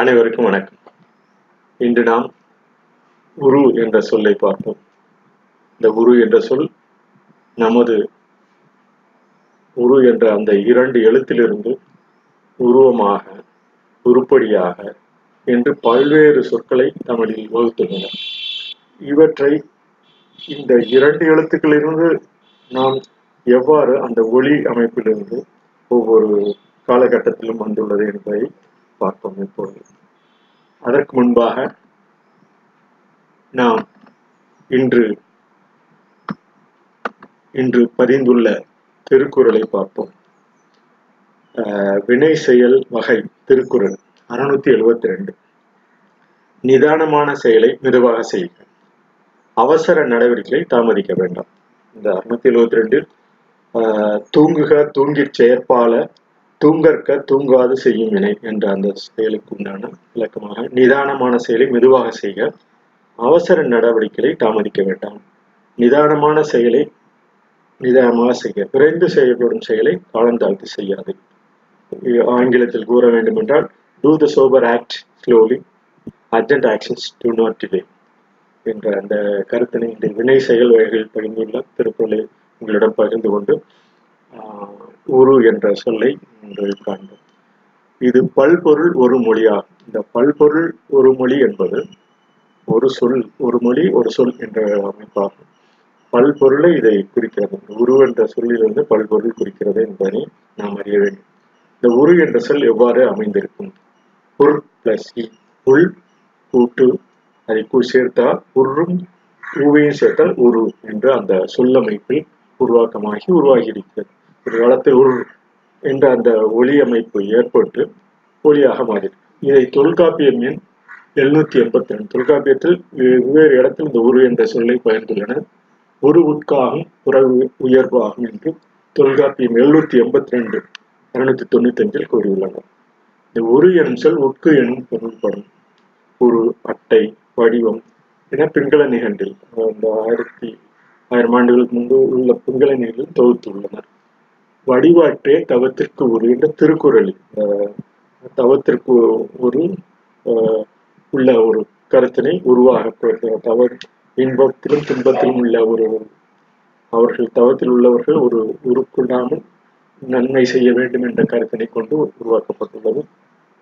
அனைவருக்கும் வணக்கம். இன்று நாம் உரு என்ற சொல்லை பார்ப்போம். இந்த உரு என்ற சொல் நமது உரு என்ற அந்த இரண்டு எழுத்திலிருந்து உருவமாக உருப்படியாக என்று பல்வேறு சொற்களை தமிழில் வகுத்துள்ளனர். இவற்றை இந்த இரண்டு எழுத்துக்களிலிருந்து நாம் எவ்வாறு அந்த ஒளி அமைப்பிலிருந்து ஒவ்வொரு காலகட்டத்திலும் வந்துள்ளது என்பதை பார்ப்போம் இப்போது அதற்கு முன்பாக நாம் இன்று இன்று பதிந்துள்ள திருக்குறளை பார்ப்போம். வினை செயல் வகை திருக்குறள் அறுநூத்தி எழுபத்தி ரெண்டு நிதானமான செயலை மெதுவாக செய்க. அவசர நடவடிக்கைகளை தாமதிக்க வேண்டாம். இந்த அறுநூத்தி எழுபத்தி ரெண்டில் தூங்குக தூங்கிற் செயற்பால தூங்கற்க தூங்காது செய்யும் வினை என்ற அந்த செயலுக்கு உண்டான விளக்கமாக நிதானமான செயலை மெதுவாக செய்க. அவசர நடவடிக்கைகளை தாமதிக்க வேண்டாம். நிதானமான செயலை நிதானமாக செய்ய விரைந்து செய்யப்படும் செயலை காலந்தாழ்த்து செய்யாது. ஆங்கிலத்தில் கூற வேண்டும் என்றால் do the sober act slowly urgent actions do not delay என்ற அந்த கருத்தினை இந்த வினை செயல் வகைகளில் பகிர்ந்துள்ள திருக்குறளை உங்களிடம் பகிர்ந்து கொண்டு உரு என்ற சொல்லை காண்போம். இது பல்பொருள் ஒரு மொழியாகும் இந்த பல்பொருள் ஒரு மொழி என்பது ஒரு சொல் ஒரு மொழி ஒரு சொல் என்ற அமைப்பாகும். பல்பொருளை இதை குறிக்கிறது. உரு என்ற சொல்லிலிருந்து பல்பொருள் குறிக்கிறது என்பதை நாம் அறிய வேண்டும். இந்த உரு என்ற சொல் எவ்வாறு அமைந்திருக்கும்? புர் பிளஸ் இ புல் கூட்டு. அதை சேர்த்தால் உருவும் ஊவையும் சேர்த்தால் உரு என்று அந்த சொல்லமைப்பில் உருவாக்கமாகி உருவாகி இருக்கிறது ஒரு காலத்தில் என்ற அந்த ஒளி அமைப்பு ஏற்பட்டு ஒளியாக மாறியது. இதை தொல்காப்பியம் எண் எழுநூத்தி எண்பத்தி ரெண்டு. தொல்காப்பியத்தில் வெவ்வேறு இடத்தில் இந்த உரு என்ற சொல்லை பயந்துள்ளனர் ஒரு உட்காகும் புறவு உயர்வாகும் என்று தொல்காப்பியம் எழுநூத்தி எண்பத்தி ரெண்டு இருநூத்தி தொண்ணூத்தி அஞ்சில் கூறியுள்ளனர். இந்த ஒரு எனும் சொல் உட்கு எனும் பொருள்படும். ஒரு அட்டை வடிவம் என பிங்கள நிகண்டில் அந்த ஆயிரத்தி ஆயிரம் ஆண்டுகளுக்கு முன்பு உள்ள பிங்கள தொகுத்து தொகுத்துள்ளனர். வடிவாற்றே தவத்திற்கு ஒரு என்ற திருக்குறள். தவத்திற்கு ஒரு உள்ள ஒரு கருத்தினை உருவாக தவ இன்பத்திலும் துன்பத்திலும் உள்ள ஒரு அவர்கள் தவத்தில் உள்ளவர்கள் ஒரு உருக்குள்ளாமல் நன்மை செய்ய வேண்டும் என்ற கருத்தினை கொண்டு உருவாக்கப்பட்டுள்ளது.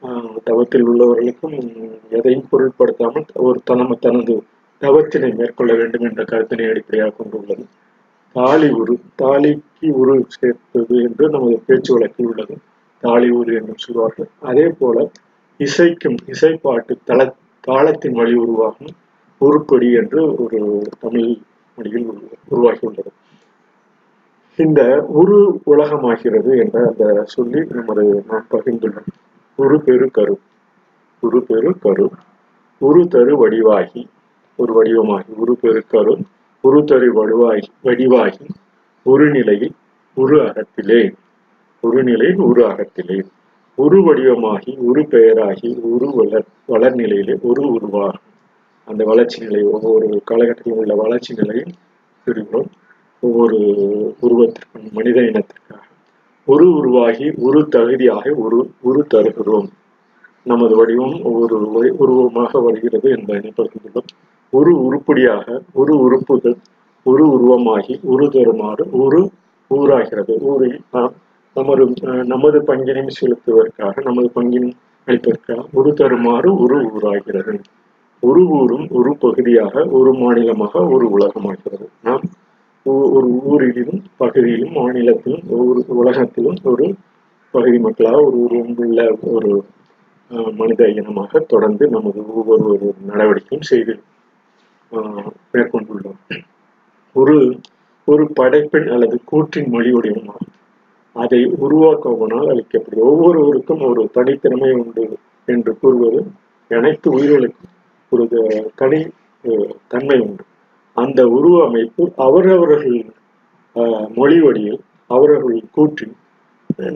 ஆஹ் தவத்தில் உள்ளவர்களுக்கும் எதையும் பொருட்படுத்தாமல் ஒரு தனம தனது தவத்தினை மேற்கொள்ள வேண்டும் என்ற கருத்தினை அடிப்படையாக கொண்டுள்ளது. தாலி உரு தாலிக்கு உரு சேர்ப்பது என்று நமது பேச்சு வழக்கில் உள்ளது. தாலி உரு என்றும் சொல்வார்கள் அதே போல இசைக்கும் இசைப்பாட்டு தள தாளத்தின் வழி உருவாகும் உருப்படி என்று ஒரு தமிழ் மொழியில் உருவாகியுள்ளது இந்த உரு உலகமாகிறது என்ற அந்த சொல்லி நமது நாம் பகிர்ந்துள்ளோம். உரு பெரு கரு உரு பெரு கரு உரு தரு வடிவாகி ஒரு வடிவமாகி உரு பெரு கரு உரு தரு வடிவாகி வடிவாகி ஒரு நிலையில் உரு அகத்திலே. ஒரு உரு அகத்திலே. உரு வடிவமாகி உரு பெயராகி உரு வளர் வளர்நிலையிலே உரு ஒரு உருவாகும். அந்த வளர்ச்சி நிலை ஒவ்வொரு காலகட்டத்திலும் உள்ள வளர்ச்சி நிலையில் பிரிகிறோம். ஒவ்வொரு உருவத்திற்கும் மனித இனத்திற்காக. ஒரு உருவாகி ஒரு தகுதியாக ஒரு உரு தருகிறோம். நமது வடிவம் ஒவ்வொரு உருவமாக வருகிறது என்பதை பகிர்ந்துள்ளோம் ஒரு உருப்படியாக ஒரு உறுப்புகள் ஒரு உருவமாகி ஒரு தருமாறு ஒரு ஊராகிறது. ஊரில் நாம் நமது நமது பங்கினை செலுத்துவதற்காக நமது பங்கின் அளிப்பதற்காக ஒரு தருமாறு ஒரு ஊராகிறது. ஒரு ஊரும் ஒரு பகுதியாக ஒரு மாநிலமாக ஒரு உலகமாகிறது. நாம் ஒ- ஒரு ஊரிலும் பகுதியிலும் மாநிலத்திலும் ஒரு உலகத்திலும் ஒரு பகுதி மக்களாக ஒரு உள்ள ஒரு அஹ், மனித இனமாக தொடர்ந்து நமது ஒவ்வொரு ஒரு நடவடிக்கையும் செய்து மேற்கொண்டுள்ளோம் ஒரு ஒரு படைப்பின் அல்லது கூற்றின் மொழி வடிவமாகும் அதை உருவாக்குவனால் அளிக்கப்படும் ஒவ்வொருவருக்கும் ஒரு தனித்திறமை உண்டு என்று கூறுவது அனைத்து உயிர்களுக்கும் ஒரு தனி தன்மை உண்டு. அந்த உருவ அமைப்பு அவரவர்கள் மொழி வழியில் அவரவர்கள் கூற்றின்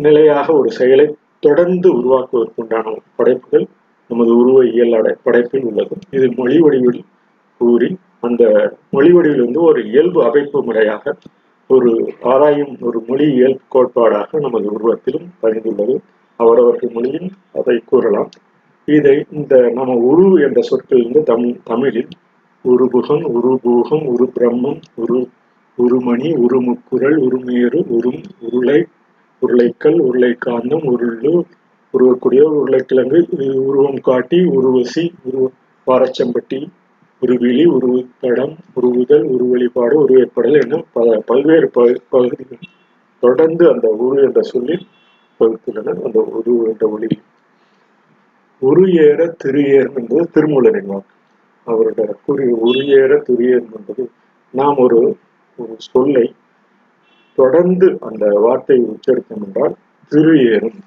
நிலையாக ஒரு செயலை தொடர்ந்து உருவாக்குவதற்குண்டான படைப்புகள் நமது உருவ இயல் அடை படைப்பில் உள்ளது. இது மொழி வடிவில் கூறி அந்த மொழி வடிவில் வந்து ஒரு இயல்பு அமைப்பு முறையாக ஒரு ஆராயும் ஒரு மொழி இயல்பு கோட்பாடாக நமது உருவத்திலும் பதிந்துள்ளது. அவரவர்கள் மொழியில் அதை கூறலாம். இதை இந்த நம்ம உரு என்ற சொற்களிலிருந்து தம் தமிழில் உருபுகம் உருபூகம் உரு பிரம்மம் உரு உருமணி உருமுக்குரல் உருமேறு உரும் உருளை உருளைக்கல் உருளைக்காந்தம் உருளு உருவக்கூடிய உருளைக்கிழங்கு உருவம் காட்டி உருவசி உருவ பாரச்சம்பட்டி உருவிழி உருவப்படம் உருவுதல் உருவழிபாடு உருவேற்படல் என பல பல்வேறு பகுதிகள் தொடர்ந்து அந்த உரு என்ற சொல்லில் பகுத்துள்ளனர் அந்த உரு என்ற ஒளி உரு ஏற திரு ஏறும் என்பது திருமூலரின் வாக்கு. அவருடைய குறி உரு ஏற திரு ஏறும் என்பது நாம் ஒரு ஒரு சொல்லை தொடர்ந்து அந்த வார்த்தையை உச்சரித்தோம் என்றால் திரு ஏறும்.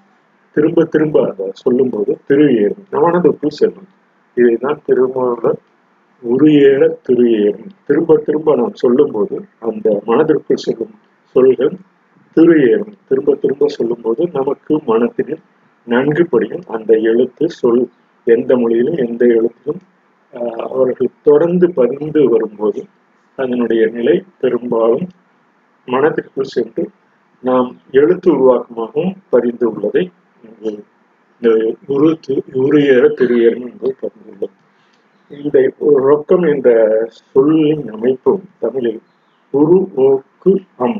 திரும்ப திரும்ப அதை சொல்லும்போது திரு ஏறும். மனதுக்குள் செல்லும். இதைதான் திருமூலர் உரு ஏற திரு ஏறும் திரும்ப திரும்ப நாம் சொல்லும்போது அந்த மனதிற்குள் சொல்லும் சொல்கள் திரு ஏறும் திரும்ப திரும்ப சொல்லும்போது நமக்கு மனத்தினில் நன்கு படியும் அந்த எழுத்து சொல் எந்த மொழியிலும் எந்த எழுத்திலும் அவர்கள் தொடர்ந்து பதிந்து வரும்போது அதனுடைய நிலை பெரும்பாலும் மனத்திற்குள் சென்று நாம் எழுத்து உருவாக்கமாகவும் பதிந்து உள்ளதை இந்த உரு உருயேற திரு ஏறும் என்பது பதிந்துள்ளது. இந்த ரொக்கம் என்ற சொல்லின் அமைப்பும் தமிழில் உரு ஓக்கு அம்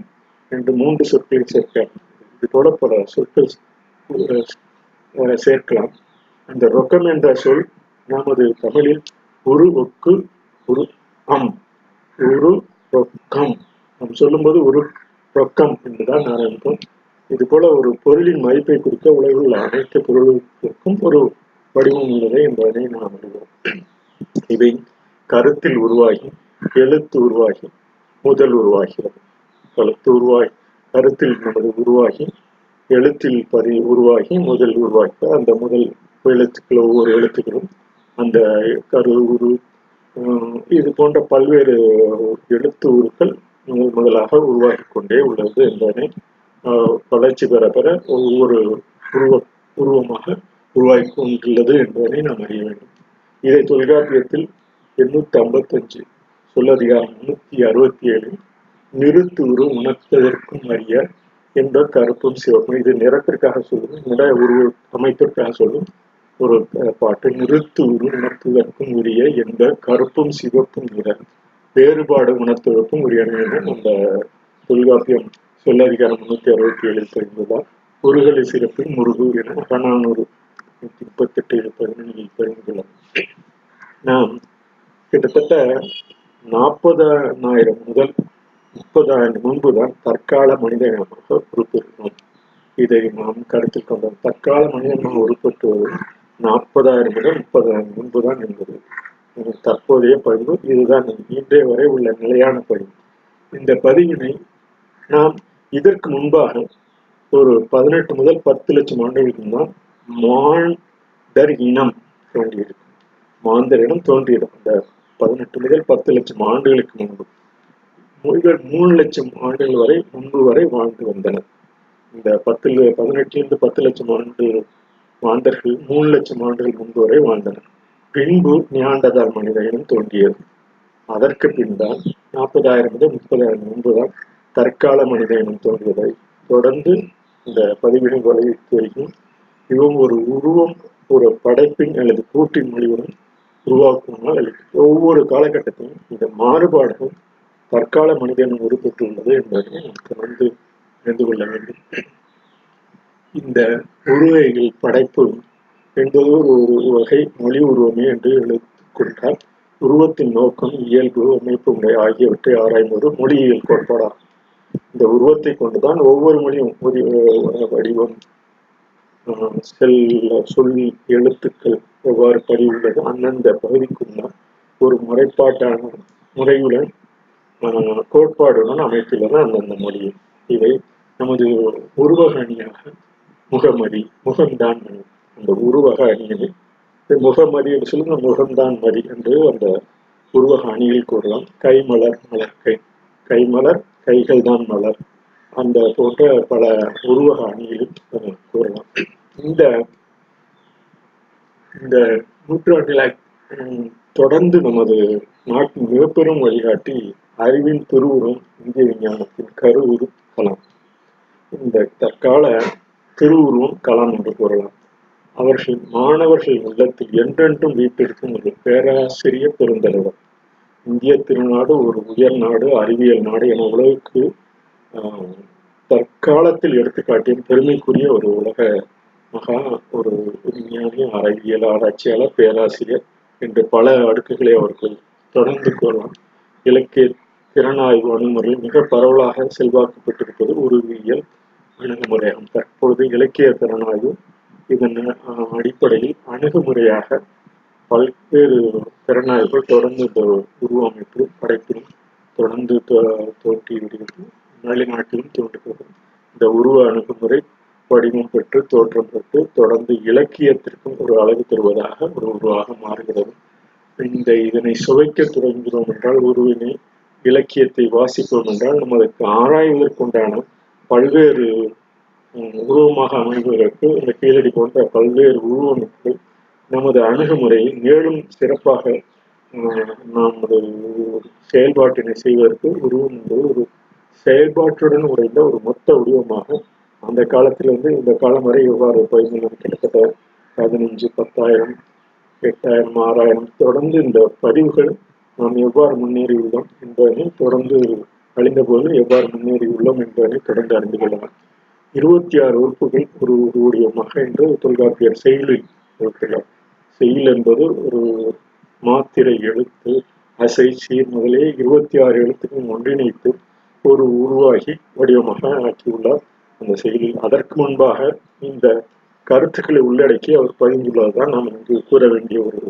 என்று மூன்று சொற்களை சேர்க்க இது போல பல சொற்கள் சேர்க்கலாம். அந்த ரொக்கம் என்ற சொல் நமது தமிழில் உரு ஒக்கு உரு அம். உரு ரொக்கம். நாம் சொல்லும்போது ஒரு ரொக்கம் என்றுதான் நான் நினைப்போம் இது போல ஒரு பொருளின் மதிப்பை குறிக்க உலகில் உள்ள அனைத்து பொருளுக்கும் ஒரு வடிவம் உள்ளது என்பதனை நாம் அறிவோம். இவை கருத்தில் உருவாகி எழுத்து உருவாகி முதல் உருவாகிறது. எழுத்து உருவாகி கருத்தில் நமது உருவாகி எழுத்தில் பதி உருவாகி முதல் உருவாக்கி அந்த முதல் எழுத்துக்கள் ஒவ்வொரு எழுத்துக்களும் அந்த கரு உரு இது போன்ற பல்வேறு எழுத்து உருக்கள் முதல் முதலாக உருவாகி கொண்டே உள்ளது என்பதனை வளர்ச்சி பெற பெற ஒவ்வொரு உருவ உருவமாக உருவாகி கொண்டுள்ளது என்பதனை நாம் அறிய வேண்டும். இதை தொல்காப்பியத்தில் எண்ணூத்தி ஐம்பத்தஞ்சு சொல்லதிகாரம் முன்னூத்தி அறுபத்தி ஏழு நிறுத்து உரு உணர்த்ததற்கும் அறிய என்ற கருப்பும் சிவப்பும். இது நிறத்திற்காக சொல்லும் நிற உருவ அமைப்பிற்காக சொல்லும் ஒரு பாட்டு. நிறுத்து உரு உணர்த்துவதற்கும் உரிய எந்த கருப்பும் சிவப்பும் நிற வேறுபாடு உணர்த்துவதற்கும் உரியன அந்த தொல்காப்பியம் சொல்லதிகாரம் முன்னூத்தி அறுபத்தி ஏழில் தெரிந்ததால் முருகலை சிறப்பின் முருகு என அறநானூறு நூத்தி முப்பத்தி எட்டு பதினொன்றில் தெரிந்துள்ளது நாம் கிட்டத்தட்ட நாற்பதாயிரம் முதல் முப்பதாயிரம் முன்புதான் தற்கால மனித இனமாக உருப்பெறுகிறோம் இதை நாம் கருத்தில் கொண்டோம் தற்கால மனித இனமாக உருப்பெற்றுவது நாற்பதாயிரம் முதல் முப்பதாயிரம் முன்புதான் என்பது. தற்போதைய பதிவு. இதுதான் இன்றைய வரை உள்ள நிலையான பதிவு. இந்த பதிவினை நாம் இதற்கு முன்பாக ஒரு பதினெட்டு முதல் பத்து லட்சம் ஆண்டுகளுக்கு முன்னால் மாந்தர் இனம் தோன்றியிருக்கும் மாந்தர் இனம் தோன்றியிருக்கும் அந்த பதினெட்டு முதல் பத்து லட்சம் ஆண்டுகளுக்கு முன்பு. மொழிகள் மூணு லட்சம் ஆண்டுகள் வரை முன்பு வரை வாழ்ந்து வந்தனர் இந்த பத்து பதினெட்டுலேருந்து பத்து லட்சம் ஆண்டு மாந்தர்கள் மூணு லட்சம் ஆண்டுகள் முன்பு வரை வாழ்ந்தனர் பின்பு நியாண்டதால் மனித இனம் தோன்றியது. அதற்கு பின்தான் நாற்பதாயிரம் முதல் முப்பதாயிரம் முன்புதான் தற்கால மனித இனம் தோன்றியதை தொடர்ந்து இந்த பதிவிடும் வலியுறுத்தி வரைக்கும் இவங்க ஒரு உருவம் ஒரு படைப்பின் அல்லது கூட்டின் மொழியுடன் உருவாக்குவதால் ஒவ்வொரு காலகட்டத்திலும் இந்த மாறுபாடுகள் தற்கால மனிதன் உருப்பெற்றுள்ளது என்பதை நமக்கு வந்து அறிந்து கொள்ள வேண்டும். இந்த உருவைகள் படைப்பு என்பது ஒரு வகை மொழி உருவமே என்று எழுத்துக்கொண்டால் உருவத்தின் நோக்கம் இயல்பு அமைப்பு முறை ஆகியவற்றை ஆராய்வது மொழியியல் கோட்பாடாகும். இந்த உருவத்தை கொண்டுதான் ஒவ்வொரு மொழியும் வடிவம் செல் சொல் எழுத்துக்கள் எவ்வாறு பதிவுள்ளது? அந்தந்த பகுதிக்குள்ள ஒரு முறைப்பாட்டான முறையுடன் கோட்பாடுடன் அமைத்துள்ளது அந்தந்த மொழியை இவை நமது உருவக அணியாக முகமதி முகம்தான் மணி. அந்த உருவக அணியில் முகமதி என்று சொல்லுங்க முகம்தான் மதி என்று அந்த உருவக அணியில் கூறலாம். கைமலர் மலர் கை. கைமலர் கைகள் தான் மலர். அந்த போட்ட பல உருவக அணிகளும் கூறலாம். இந்த இந்த நூற்றாண்டில் தொடர்ந்து நமது நாட்டின் மிகப்பெரும் வழிகாட்டி அறிவின் திருவுரும் இந்திய விஞ்ஞானத்தின் கருவுரு கலாம். இந்த தற்கால திருவுருவம் கலாம் என்று கூறலாம். அவர்கள் மாணவர்கள் உள்ளத்தில் என்றென்றும் வீட்டிற்கும் ஒரு பேராசிரியர் பெருந்தலைவர். இந்திய திருநாடு ஒரு உயர் நாடு அறிவியல் நாடு என உலகுக்கு தற்காலத்தில் எடுத்துக்காட்டியும் பெருமைக்குரிய ஒரு உலக மகா ஒரு விஞ்ஞானி அறிவியல் ஆராய்ச்சியாளர் பேராசிரியர் என்று பல அடுக்குகளை அவர்கள் தொடர்ந்து கூறலாம். இலக்கிய திறனாய்வு அணுகுமுறை மிக பரவலாக செல்வாக்கு உருவியல் அணுகுமுறையாகும். தற்பொழுது இலக்கிய திறனாய்வு இதன் அடிப்படையில் அணுகுமுறையாக பல்வேறு திறனாய்வுகள் தொடர்ந்து உருவமைப்பு படைப்பிலும் தொடர்ந்து தோ- விடுகிறது வருகிறது தோன்றுகிறது இந்த உருவ அணுகுமுறை வடிவம் பெற்று தோற்றம் பெற்று தொடர்ந்து இலக்கியத்திற்கும் ஒரு அழகு தருவதாக ஒரு உருவாக மாறுகிறது. இந்த இதனை சுவைக்க தொடங்குகிறோம் என்றால் உருவினை இலக்கியத்தை வாசிப்போம் என்றால் நம்ம ஆராய்வதற்குண்டான பல்வேறு உருவமாக அமைவதற்கு இந்த கீழடி போன்ற பல்வேறு உருவமைப்புகள் நமது அணுகுமுறையை மேலும் சிறப்பாக நாம் நமது செயல்பாட்டினை செய்வதற்கு உருவம் என்பது ஒரு செயல்பாட்டுடன் உடைந்த ஒரு மொத்த உருவமாக அந்த காலத்திலிருந்து இந்த காலம் வரை எவ்வாறு பதிமூணு கிட்டத்தட்ட பதினஞ்சு பத்தாயிரம் எட்டாயிரம் ஆறாயிரம் தொடர்ந்து இந்த பதிவுகள் நாம் எவ்வாறு முன்னேறியுள்ளோம் என்பதனை தொடர்ந்து அழிந்தபோது எவ்வாறு முன்னேறியுள்ளோம் என்பதனை தொடர்ந்து அறிந்து கொள்ளலாம். இருபத்தி ஆறு உறுப்புகள் ஒரு ஒரு வடிவமாக என்று தொல்காப்பியர் செயலில் இருக்கிறார் செயல் என்பது ஒரு மாத்திரை எழுத்து அசை சீர் முதலே இருபத்தி ஆறு எழுத்துக்கும் ஒன்றிணைத்து ஒரு உருவாகி வடிவமாக ஆக்கியுள்ளார். அந்த செயலில் அதற்கு முன்பாக இந்த கருத்துக்களை உள்ளடக்கி அவர் பதிந்துள்ளதுதான் நாம் இங்கு கூற வேண்டிய ஒரு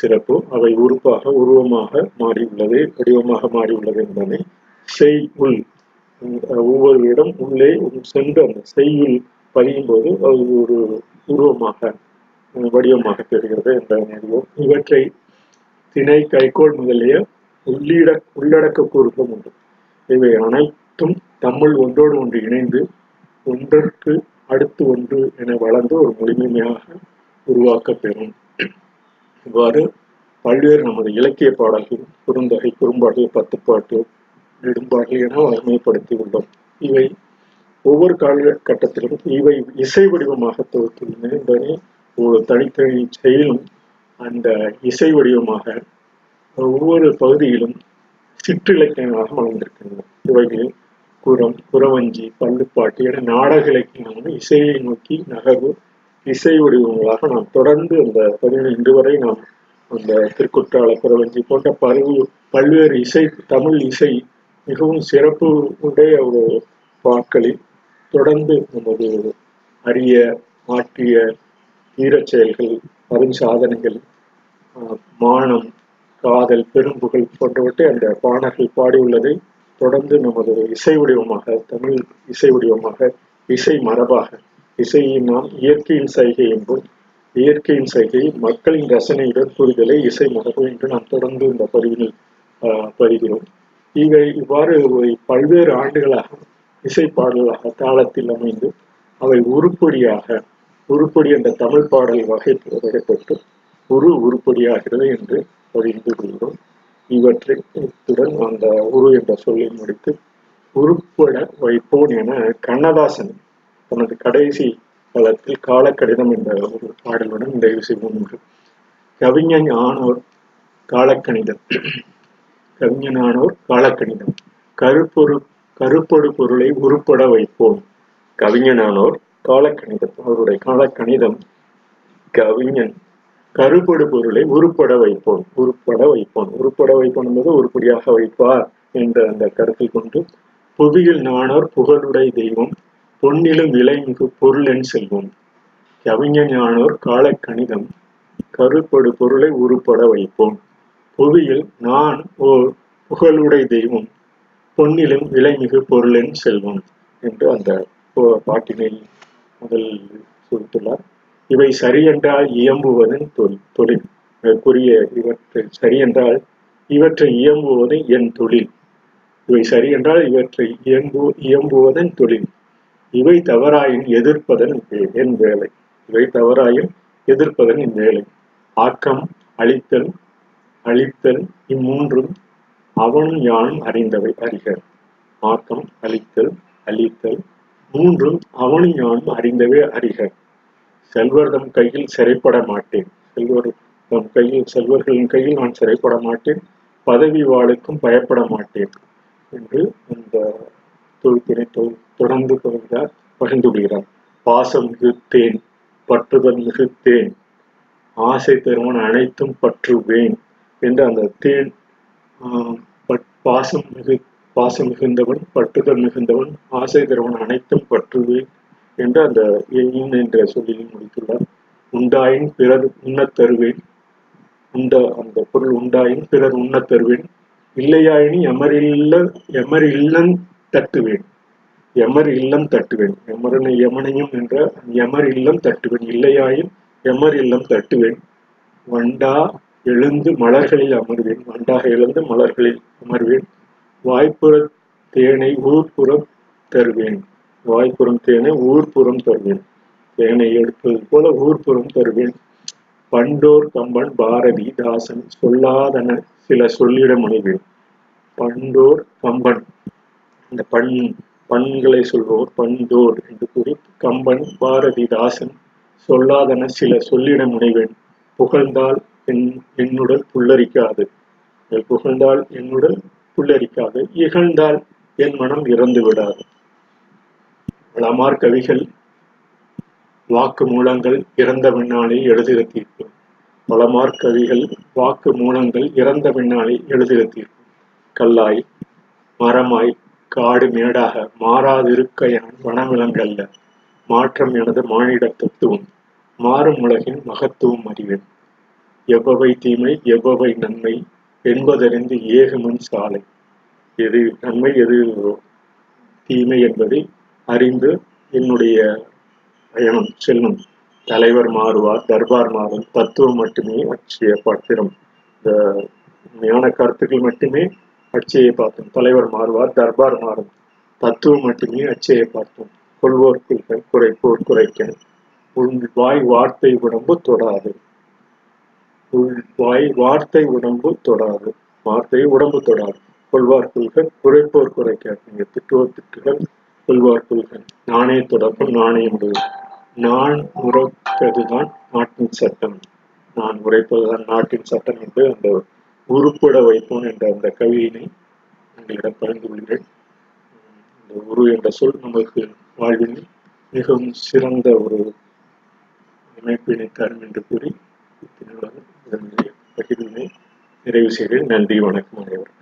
சிறப்பு. அவை உறுப்பாக உருவமாக மாறியுள்ளது வடிவமாக மாறியுள்ளது என்பதை செய் உள் ஒவ்வொரு இடம் உள்ளே சென்று அந்த செய்யுள் பதியும் போது அது ஒரு உருவமாக வடிவமாக தெரிகிறது என்ற அறிவோம் இவற்றை திணை கைகோள் முதலிய உள்ளிட உள்ளடக்க கூறுகளும் உண்டு. இவை அனைத்தும் தம்முள் ஒன்றோடு ஒன்று இணைந்து ஒன்றிற்கு அடுத்து ஒன்று என வளர்ந்து ஒரு முழுமையாக உருவாக்க பெறும். இவ்வாறு பல்வேறு நமது இலக்கிய பாடல்கள் குறுந்தகை குறும்பாடல் பத்துப்பாட்டு நெடும்பாடல் என வகைமைப்படுத்தி உள்ளோம் இவை ஒவ்வொரு காலகட்டத்திலும் இவை இசை வடிவமாக தொகுத்துள்ளன என்பதை ஒரு தனித்தனி செயலும் அந்த இசை வடிவமாக ஒவ்வொரு பகுதியிலும் சிற்றிலக்கியங்களாக வளர்ந்திருக்கின்றன இவைகளில் குரம் குறவஞ்சி பள்ளுப்பாட்டு என நாடக இலக்கியமான இசையை நோக்கி நகர்வு இசை வடிவங்களாக நாம் தொடர்ந்து அந்த பதினேழு இன்று வரை நாம் அந்த திருக்குற்றால குறவஞ்சி போன்ற பல்வு பல்வேறு இசை தமிழ் இசை மிகவும் சிறப்பு உடைய ஒரு பாக்களில் தொடர்ந்து நமது அரிய ஆற்றிய தீரச் செயல்கள் அருண் சாதனைகள் மானம் காதல் பெரும்புகள் போன்றவற்றை அந்த பாடல்கள் பாடியுள்ளதை தொடர்ந்து நமது இசை வடிவமாக தமிழ் இசை வடிவமாக இசை மரபாக இசையை நாம் இயற்கையின் சைகை என்றும் இயற்கையின் சைகை மக்களின் ரசனையுடன் புரிதலை இசை மரபு என்று நாம் தொடர்ந்து இந்த பதிவினில் ஆஹ் பதிகிறோம் இவை இவ்வாறு பல்வேறு ஆண்டுகளாக இசை பாடலாக தாளத்தில் அமைந்து அவை உருப்படியாக உருப்படி என்ற தமிழ் பாடல் வகை வகைப்பட்டு உரு உருப்படியாகிறது என்று பதிந்து கொள்கிறோம் இவற்றை இத்துடன் அந்த உரு என்ற சொல்லை முடித்து உருப்பட வைப்போன் என கண்ணதாசன் தனது கடைசி காலத்தில் காலக்கடிதம் என்ற ஒரு பாடலுடன் நிறைவு செய்வோம் என்று. கவிஞன் ஆனோர் காலக்கணிதம். கவிஞனானோர் காலக்கணிதம். கருப்பொரு கருப்பொடு பொருளை உருப்பட வைப்போம். கவிஞனானோர் காலக்கணிதம். அவருடைய காலக்கணிதம் கவிஞன். கருப்படு பொருளை உருப்பட வைப்போம். உருப்பட வைப்போம். உருப்பட வைப்போம் என்பது உருப்படியாக வைப்பார் என்ற அந்த கருத்தில் கொண்டு புவியில் நாணோர் புகழுடை தெய்வம் பொன்னிலும் விலைமிகு பொருளென் செல்வம். கவிஞன் ஞானோர் காலக்கணிதம் கருப்படு பொருளை உருப்பட வைப்போம். புவியில் நான் ஓர் புகழுடை தெய்வம் பொன்னிலும் விலைமிகு பொருளென் செல்வம் என்று அந்த பாட்டினை முதல் குறித்துள்ளார் இவை சரியென்றால் இயம்புவதன் தொழில். தொழில் அதற்குரிய இவற்றை சரியென்றால் இவற்றை இயம்புவது என் தொழில். இவை சரியென்றால் இவற்றை இயம்பு இயம்புவதன் தொழில். இவை தவறாயின் எதிர்ப்பதன் என் வேலை. இவை தவறாயின் எதிர்ப்பதன் என் வேலை. ஆக்கம் அழித்தல் அழித்தல் இம்மூன்றும் அவனும் யானும் அறிந்தவை அறிக. ஆக்கம் அழித்தல் அழித்தல் மூன்றும் அவனும் யானும் அறிந்தவே அறிக. செல்வர் தம் கையில் சிறைப்பட மாட்டேன். செல்வர் தம் கையில் செல்வர்களின் கையில் நான் சிறைப்பட மாட்டேன். பதவி வாளுக்கும் பயப்பட மாட்டேன். என்று அந்த தொகுப்பினை தொடர்ந்து பகிர்ந்தார் பகிர்ந்துவிடுகிறார் பாசம் மிகுத்தேன் பற்றுதல் மிகுத்தேன். ஆசை தருவன் அனைத்தும் பற்றுவேன் என்று அந்த தேன் பாசம் மிகு பாசம் மிகுந்தவன் பற்றுதல் மிகுந்தவன் ஆசை தருவன் அனைத்தும் பற்றுவேன். என்று அந்த எயின் என்ற சொல்லில் முடித்துள்ளார். உண்டாயின் பிறர் உண்ணத் தருவேன். உண்ட அந்த பொருள் உண்டாயின் பிறர் உண்ணத் தருவேன். இல்லையாயினி எமரில்ல எமர் இல்லம் தட்டுவேன். எமர் இல்லம் தட்டுவேன். எமரனை யமனையும் என்ற எமர் இல்லம் தட்டுவேன். இல்லையாயின் எமர் இல்லம் தட்டுவேன். வண்டா எழுந்து மலர்களில் அமர்வேன். வண்டாக எழுந்து மலர்களில் அமர்வேன். வாய்ப்புற தேனை ஊர்ப்புறம் தருவேன். வாய்ப்புறம் தேனை ஊர்ப்புறம் தருவேன். தேனை எடுப்பது போல ஊர்ப்புறம் தருவேன். பண்டோர் கம்பன் பாரதி தாசன் சொல்லாதன சில சொல்லிட முனைவேன். பண்டோர் கம்பன். இந்த பண் பண்களை சொல்வோர் பண்டோர் என்று கூறி கம்பன் பாரதிதாசன் சொல்லாதன சில சொல்லிட முனைவேன். புகழ்ந்தால் என் என்னுடல் புல்லரிக்காது. புகழ்ந்தால் என்னுடல் புல்லரிக்காது. இகழ்ந்தால் என் மனம் இறந்து விடாது வளமார் கவிகள் வாக்கு மூலங்கள் இறந்த பின்னாலே எழுதுக தீர்ப்பு பலமார் கவிகள் வாக்கு மூலங்கள் இறந்த பின்னாலே எழுதுக தீர்ப்பு கல்லாய் மரமாய் காடு மேடாக மாறாதிருக்க என வனவிலங்கல்ல. மாற்றம் எனது மானிட தத்துவம் மாறும் உலகின் மகத்துவம் அறிவேன். எவ்வவை தீமை எவ்வவை நன்மை என்பதறிந்து ஏகுமன் சாலை. எது நன்மை எது தீமை என்பதை அறிந்து என்னுடைய பயணம் செல்லும் தலைவர் மாறுவார் தர்பார் மாறும். தத்துவம் மட்டுமே அச்சிய பாத்திரம். இந்த ஞான கருத்துக்கள் மட்டுமே அச்சையை பார்த்தோம் தலைவர் மாறுவார் தர்பார் மாறும். தத்துவம் மட்டுமே அச்சையை பார்த்தோம் கொள்வோர் கொள்கை குறைப்போர் குறைக்க உள் வாய் வார்த்தை உடம்பு தொடாது. உள் வாய் வார்த்தை உடம்பு தொடாது. வார்த்தை உடம்பு தொடாது. கொள்வார் கொள்கை குறைப்போர் குறைக்க நீங்க திட்டுவோர் திட்டுகள் கொள்வார் கொள்கை நாணய தொடர்பும் நாணயம் நான் உரைப்பதுதான் நாட்டின் சட்டம். நான் உரைப்பதுதான் நாட்டின் சட்டம் என்று அந்த உருப்பட வைப்போன் என்ற அந்த கவியினை உங்களிடம் பகிர்ந்து கொள்கிறேன். இந்த உரு என்ற சொல் நமக்கு வாழ்வில் மிகவும் சிறந்த ஒரு அமைப்பினை தரும் என்று கூறி இதனுடைய பகிர்வினை நிறைவு செய்கிறேன். நன்றி வணக்கம் அனைவரும்